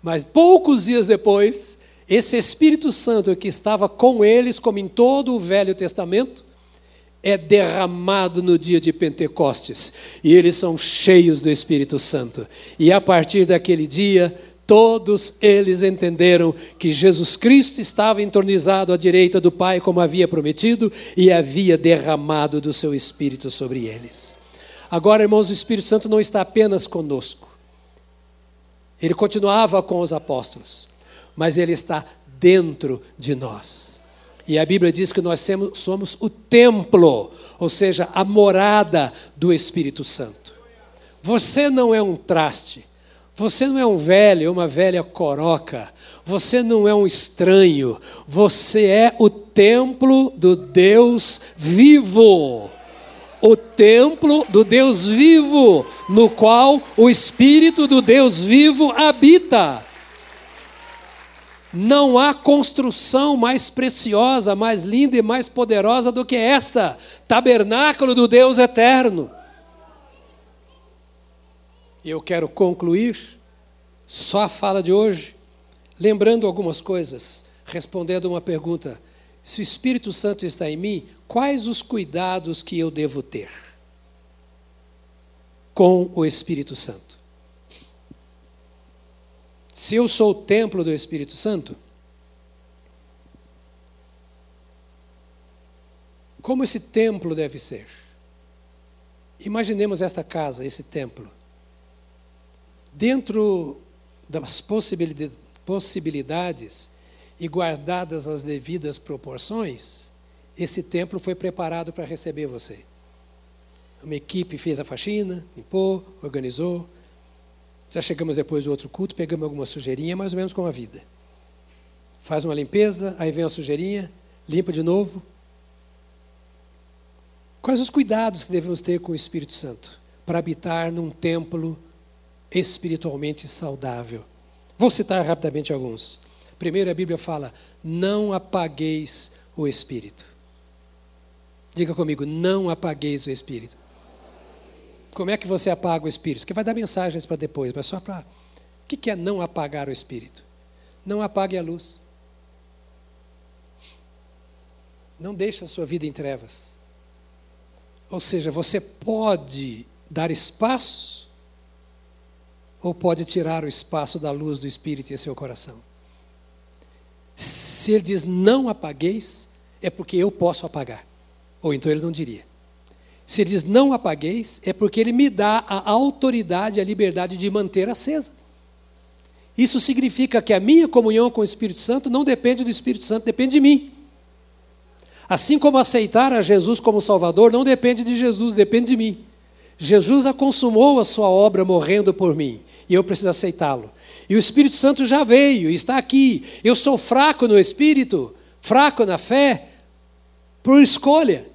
mas poucos dias depois, esse Espírito Santo que estava com eles, como em todo o Velho Testamento, é derramado no dia de Pentecostes e eles são cheios do Espírito Santo. E a partir daquele dia, todos eles entenderam que Jesus Cristo estava entronizado à direita do Pai, como havia prometido, e havia derramado do seu Espírito sobre eles. Agora, irmãos, o Espírito Santo não está apenas conosco. Ele continuava com os apóstolos, mas ele está dentro de nós. E a Bíblia diz que nós somos o templo, ou seja, a morada do Espírito Santo. Você não é um traste, você não é um velho, uma velha coroca, você não é um estranho, você é o templo do Deus vivo. O templo do Deus vivo, no qual o Espírito do Deus vivo habita. Não há construção mais preciosa, mais linda e mais poderosa do que esta tabernáculo do Deus eterno. E eu quero concluir só a fala de hoje, lembrando algumas coisas, respondendo uma pergunta: se o Espírito Santo está em mim, quais os cuidados que eu devo ter com o Espírito Santo? Se eu sou o templo do Espírito Santo, como esse templo deve ser? Imaginemos esta casa, esse templo. Dentro das possibilidades e guardadas as devidas proporções, esse templo foi preparado para receber você. Uma equipe fez a faxina, limpou, organizou, já chegamos depois do outro culto, pegamos alguma sujeirinha, mais ou menos como a vida. Faz uma limpeza, aí vem a sujeirinha, limpa de novo. Quais os cuidados que devemos ter com o Espírito Santo para habitar num templo espiritualmente saudável? Vou citar rapidamente alguns. Primeiro, a Bíblia fala: não apagueis o Espírito. Diga comigo: não apagueis o Espírito. Como é que você apaga o espírito? Que vai dar mensagens para depois, mas só para. O que é não apagar o espírito? Não apague a luz. Não deixe a sua vida em trevas. Ou seja, você pode dar espaço ou pode tirar o espaço da luz do Espírito em seu coração. Se ele diz não apagueis, é porque eu posso apagar. Ou então ele não diria. Se ele diz não apagueis, é porque ele me dá a autoridade, a liberdade de manter acesa. Isso significa que a minha comunhão com o Espírito Santo não depende do Espírito Santo, depende de mim. Assim como aceitar a Jesus como Salvador não depende de Jesus, depende de mim. Jesus a consumou a sua obra morrendo por mim, e eu preciso aceitá-lo. E o Espírito Santo já veio, está aqui. Eu sou fraco no espírito, fraco na fé, por escolha.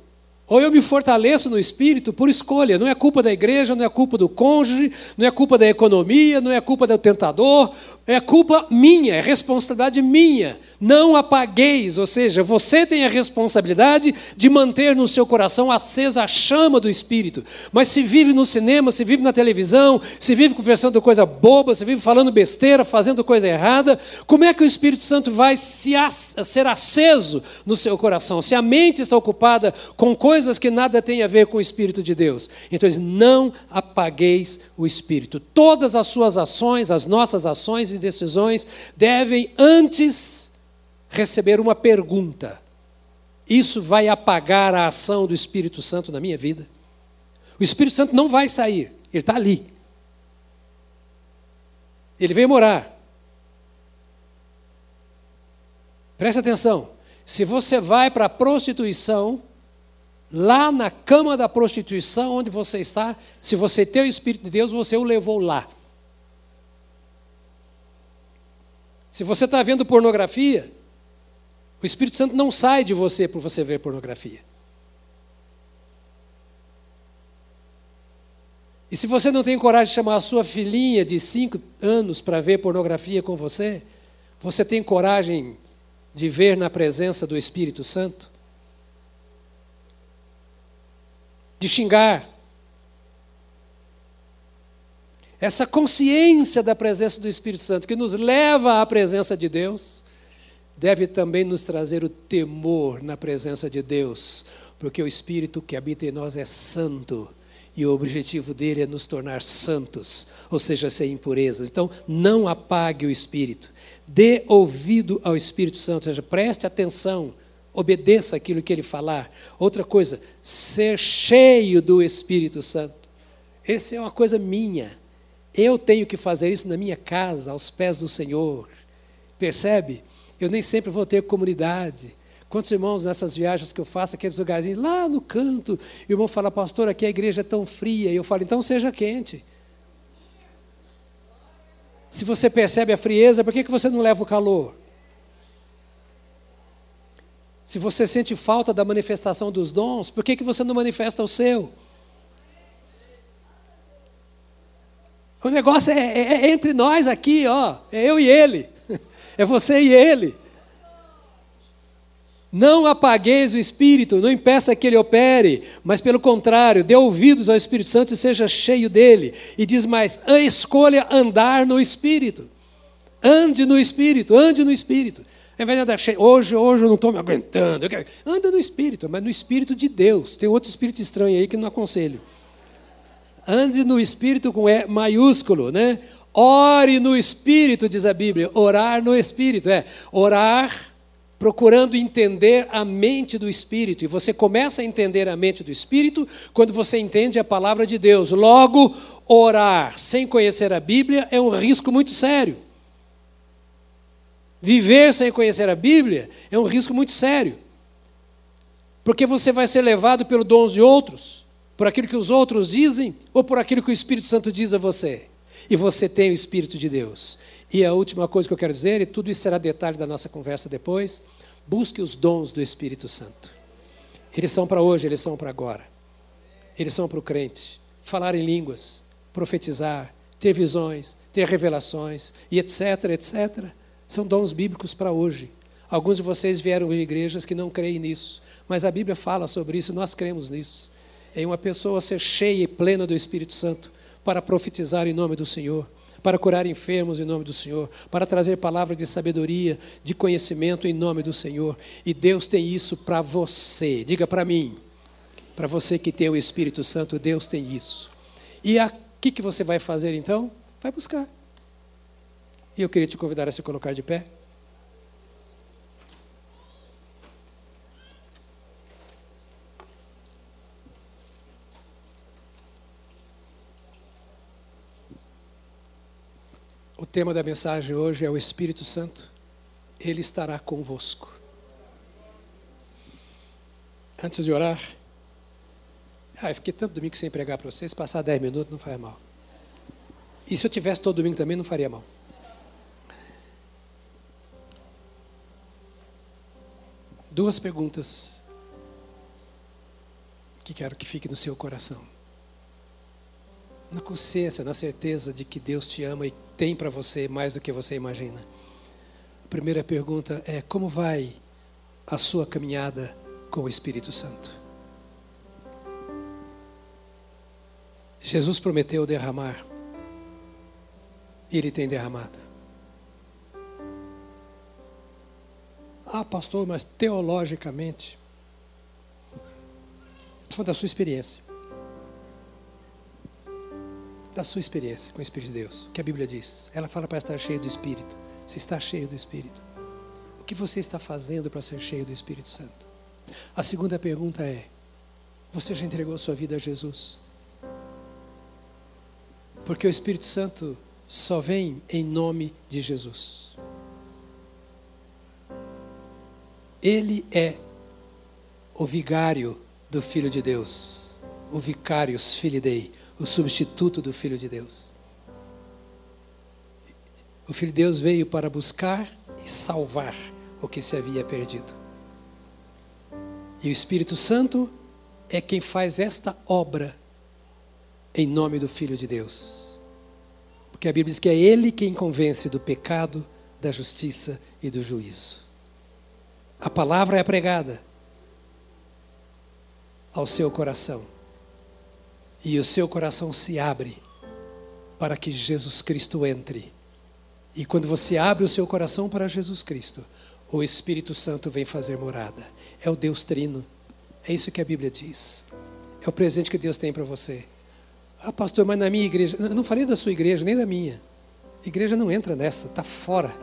Ou eu me fortaleço no espírito por escolha. Não é culpa da igreja, não é culpa do cônjuge, não é culpa da economia, não é culpa do tentador, é culpa minha, é responsabilidade minha. Não apagueis, ou seja, você tem a responsabilidade de manter no seu coração acesa a chama do espírito. Mas se vive no cinema, se vive na televisão, se vive conversando coisa boba, se vive falando besteira, fazendo coisa errada, como é que o Espírito Santo vai se ser aceso no seu coração? Se a mente está ocupada com coisas coisas que nada têm a ver com o Espírito de Deus. Então, não apagueis o Espírito. Todas as suas ações, as nossas ações e decisões, devem antes receber uma pergunta: Isso vai apagar a ação do Espírito Santo na minha vida? O Espírito Santo não vai sair, ele está ali. Ele veio morar. Preste atenção. Se você vai para a prostituição, lá na cama da prostituição onde você está, se você tem o Espírito de Deus, você o levou lá. Se você está vendo pornografia, o Espírito Santo não sai de você por você ver pornografia. E se você não tem coragem de chamar a sua filhinha de cinco anos para ver pornografia com você, você tem coragem de ver na presença do Espírito Santo? De xingar. Essa consciência da presença do Espírito Santo que nos leva à presença de Deus deve também nos trazer o temor na presença de Deus, porque o Espírito que habita em nós é santo e o objetivo dele é nos tornar santos, ou seja, sem impurezas. Então, não apague o Espírito. Dê ouvido ao Espírito Santo, ou seja, preste atenção, obedeça aquilo que ele falar. Outra coisa, ser cheio do Espírito Santo. Essa é uma coisa minha. Eu tenho que fazer isso na minha casa, aos pés do Senhor. Percebe? Eu nem sempre vou ter comunidade. Quantos irmãos nessas viagens que eu faço, aqueles lugarzinhos lá no canto, o irmão fala, pastor, aqui a igreja é tão fria. E eu falo, então seja quente. Se você percebe a frieza, por que, que você não leva o calor? Se você sente falta da manifestação dos dons, por que, que você não manifesta o seu? O negócio é, é, é entre nós aqui, ó. É eu e ele. [LAUGHS] É você e ele. Não apagueis o Espírito, não impeça que ele opere, mas pelo contrário, dê ouvidos ao Espírito Santo e seja cheio dele. E diz mais: escolha andar no Espírito. Ande no Espírito, ande no Espírito. Ao invés de andar cheio, hoje, hoje eu não estou me aguentando. Quero... Anda no Espírito, mas no Espírito de Deus. Tem outro Espírito estranho aí que não aconselho. Ande no Espírito com E maiúsculo, né? Ore no Espírito, diz a Bíblia. Orar no Espírito, é orar procurando entender a mente do Espírito. E você começa a entender a mente do Espírito quando você entende a palavra de Deus. Logo, orar sem conhecer a Bíblia é um risco muito sério. Viver sem conhecer a Bíblia é um risco muito sério. Porque você vai ser levado pelo dons de outros, por aquilo que os outros dizem ou por aquilo que o Espírito Santo diz a você. E você tem o Espírito de Deus. E a última coisa que eu quero dizer, e tudo isso será detalhe da nossa conversa depois, busque os dons do Espírito Santo. Eles são para hoje, eles são para agora. Eles são para o crente. Falar em línguas, profetizar, ter visões, ter revelações e etc, etc. São dons bíblicos para hoje. Alguns de vocês vieram de igrejas que não creem nisso, mas a Bíblia fala sobre isso nós cremos nisso. Em uma pessoa ser cheia e plena do Espírito Santo para profetizar em nome do Senhor para curar enfermos em nome do Senhor, para trazer palavras de sabedoria, de conhecimento em nome do Senhor. E Deus tem isso para você. Diga para mim, para você que tem o Espírito Santo, Deus tem isso. E o que, que você vai fazer então? Vai buscar. E eu queria te convidar a se colocar de pé. O tema da mensagem hoje é o Espírito Santo. Ele estará convosco. Antes de orar, ah, eu fiquei tanto domingo sem pregar para vocês, passar 10 minutos não faz mal. E se eu tivesse todo domingo também, não faria mal. Duas perguntas que quero que fique no seu coração na consciência, na certeza de que Deus te ama e tem para você mais do que você imagina. A primeira pergunta é: como vai a sua caminhada com o Espírito Santo? Jesus prometeu derramar, e Ele tem derramado. Ah, pastor, mas teologicamente. Estou falando da sua experiência da sua experiência com o Espírito de Deus, que a Bíblia diz. Ela fala para estar cheio do Espírito. Se está cheio do Espírito, o que você está fazendo para ser cheio do Espírito Santo? A segunda pergunta é: você já entregou sua vida a Jesus? Porque o Espírito Santo só vem em nome de Jesus. Ele é o vigário do Filho de Deus, o vicários filidei, o substituto do Filho de Deus. O Filho de Deus veio para buscar e salvar o que se havia perdido. E o Espírito Santo é quem faz esta obra em nome do Filho de Deus. Porque a Bíblia diz que é Ele quem convence do pecado, da justiça e do juízo. A palavra é pregada ao seu coração e o seu coração se abre para que Jesus Cristo entre. E quando você abre o seu coração para Jesus Cristo, o Espírito Santo vem fazer morada. É o Deus Trino. É isso que a Bíblia diz. É o presente que Deus tem para você. Ah, pastor, mas na minha igreja. Eu não falei da sua igreja, nem da minha. A igreja não entra nessa, está fora.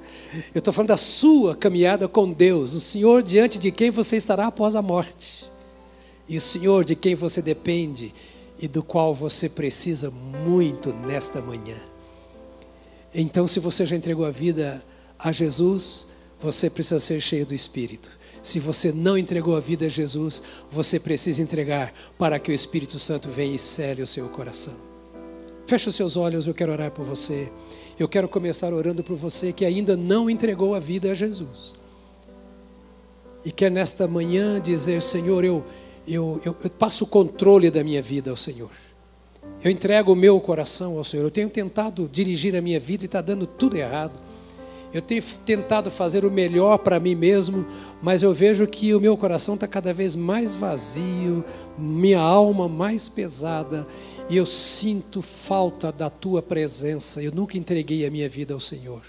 [LAUGHS] Eu estou falando da sua caminhada com Deus, o Senhor diante de quem você estará após a morte. E o Senhor de quem você depende e do qual você precisa muito nesta manhã. Então, se você já entregou a vida a Jesus, você precisa ser cheio do Espírito. Se você não entregou a vida a Jesus, você precisa entregar para que o Espírito Santo venha e cele o seu coração. Feche os seus olhos, eu quero orar por você. Eu quero começar orando por você que ainda não entregou a vida a Jesus. E quer nesta manhã dizer: Senhor, eu, eu, eu, eu passo o controle da minha vida ao Senhor. Eu entrego o meu coração ao Senhor. Eu tenho tentado dirigir a minha vida e está dando tudo errado. Eu tenho tentado fazer o melhor para mim mesmo, mas eu vejo que o meu coração está cada vez mais vazio, minha alma mais pesada, e eu sinto falta da tua presença. Eu nunca entreguei a minha vida ao Senhor.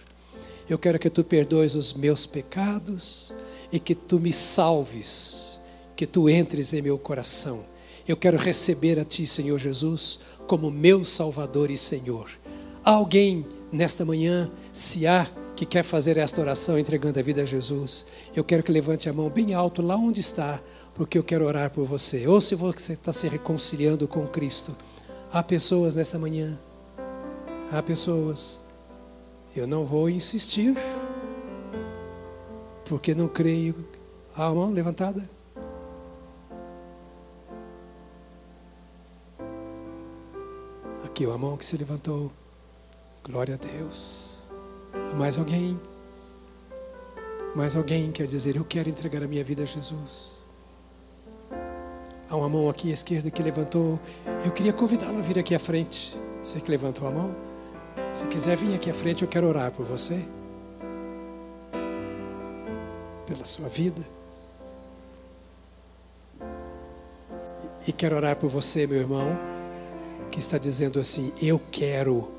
Eu quero que tu perdoes os meus pecados e que tu me salves, que tu entres em meu coração. Eu quero receber a ti, Senhor Jesus, como meu Salvador e Senhor. Há alguém nesta manhã, se há que quer fazer esta oração entregando a vida a Jesus, eu quero que levante a mão bem alto lá onde está, porque eu quero orar por você. Ou se você está se reconciliando com Cristo Há pessoas nessa manhã, há pessoas, eu não vou insistir, porque não creio. Há a mão levantada? Aqui, a mão que se levantou. Glória a Deus. Mais alguém? Mais alguém quer dizer, eu quero entregar a minha vida a Jesus. Há uma mão aqui à esquerda que levantou. Eu queria convidá-lo a vir aqui à frente. Você que levantou a mão. Se quiser vir aqui à frente, eu quero orar por você. Pela sua vida. E quero orar por você, meu irmão, que está dizendo assim: Eu quero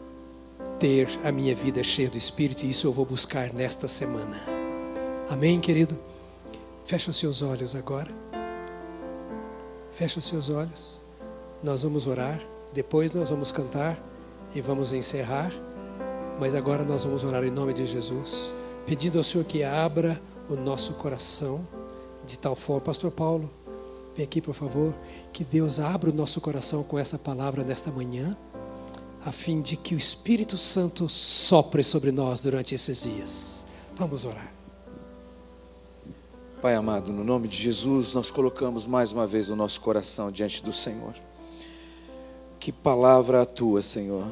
ter a minha vida cheia do Espírito e isso eu vou buscar nesta semana. Amém, querido? Fecha os seus olhos agora. Feche os seus olhos. Nós vamos orar. Depois nós vamos cantar e vamos encerrar. Mas agora nós vamos orar em nome de Jesus, pedindo ao Senhor que abra o nosso coração de tal forma. Pastor Paulo, vem aqui por favor. Que Deus abra o nosso coração com essa palavra nesta manhã, a fim de que o Espírito Santo sopre sobre nós durante esses dias. Vamos orar. Pai amado, no nome de Jesus, nós colocamos mais uma vez o nosso coração diante do Senhor. Que palavra a tua, Senhor,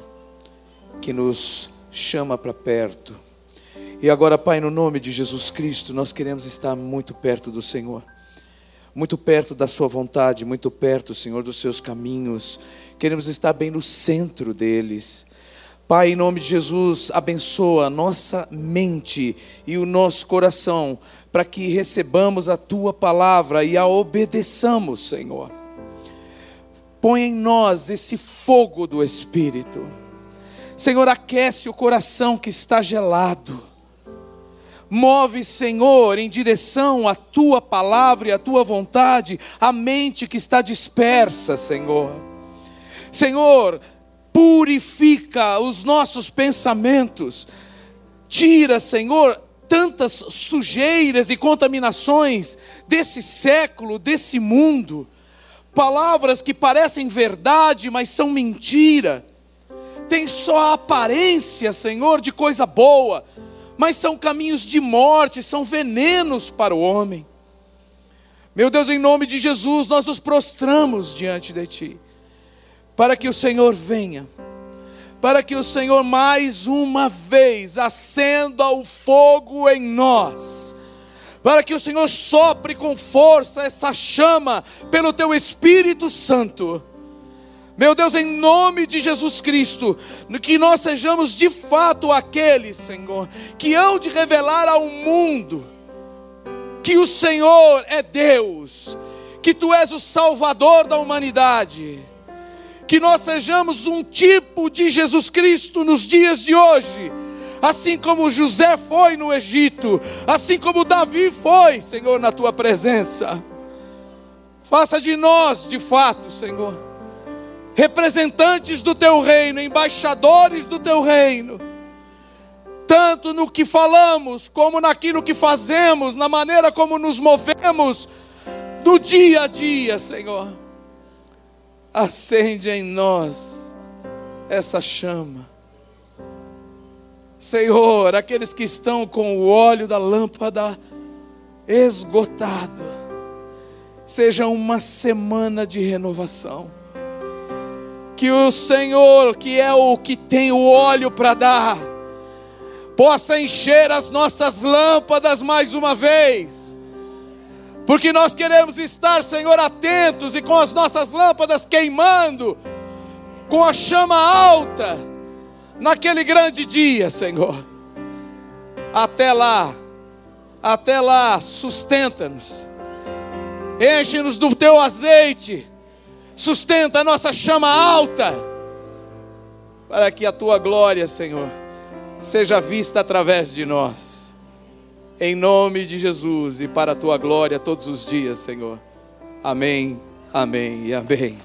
que nos chama para perto. E agora, Pai, no nome de Jesus Cristo, nós queremos estar muito perto do Senhor, muito perto da Sua vontade, muito perto, Senhor, dos seus caminhos. Queremos estar bem no centro deles. Pai, em nome de Jesus, abençoa nossa mente e o nosso coração para que recebamos a tua palavra e a obedeçamos, Senhor. Põe em nós esse fogo do Espírito. Senhor, aquece o coração que está gelado. Move, Senhor, em direção à tua palavra e à tua vontade, a mente que está dispersa, Senhor. Senhor, purifica os nossos pensamentos. Tira, Senhor, tantas sujeiras e contaminações desse século, desse mundo, palavras que parecem verdade, mas são mentira, tem só a aparência, Senhor, de coisa boa, mas são caminhos de morte, são venenos para o homem. Meu Deus, em nome de Jesus, nós nos prostramos diante de Ti, para que o Senhor venha. Para que o Senhor mais uma vez acenda o fogo em nós, para que o Senhor sopre com força essa chama pelo teu Espírito Santo. Meu Deus, em nome de Jesus Cristo, que nós sejamos de fato aqueles, Senhor, que hão de revelar ao mundo que o Senhor é Deus, que tu és o Salvador da humanidade que nós sejamos um tipo de Jesus Cristo nos dias de hoje, assim como José foi no Egito, assim como Davi foi, Senhor, na tua presença. Faça de nós, de fato, Senhor, representantes do teu reino, embaixadores do teu reino, tanto no que falamos, como naquilo que fazemos, na maneira como nos movemos, do dia a dia, Senhor. Acende em nós essa chama Senhor, aqueles que estão com o óleo da lâmpada esgotado, seja uma semana de renovação. Que o Senhor, que é o que tem o óleo para dar, possa encher as nossas lâmpadas mais uma vez. Porque nós queremos estar, Senhor, atentos e com as nossas lâmpadas queimando, com a chama alta naquele grande dia, Senhor. Até lá, até lá, sustenta-nos, enche-nos do teu azeite, sustenta a nossa chama alta, para que a tua glória, Senhor, seja vista através de nós, em nome de Jesus e para a tua glória todos os dias, Senhor. Amém, amém e amém.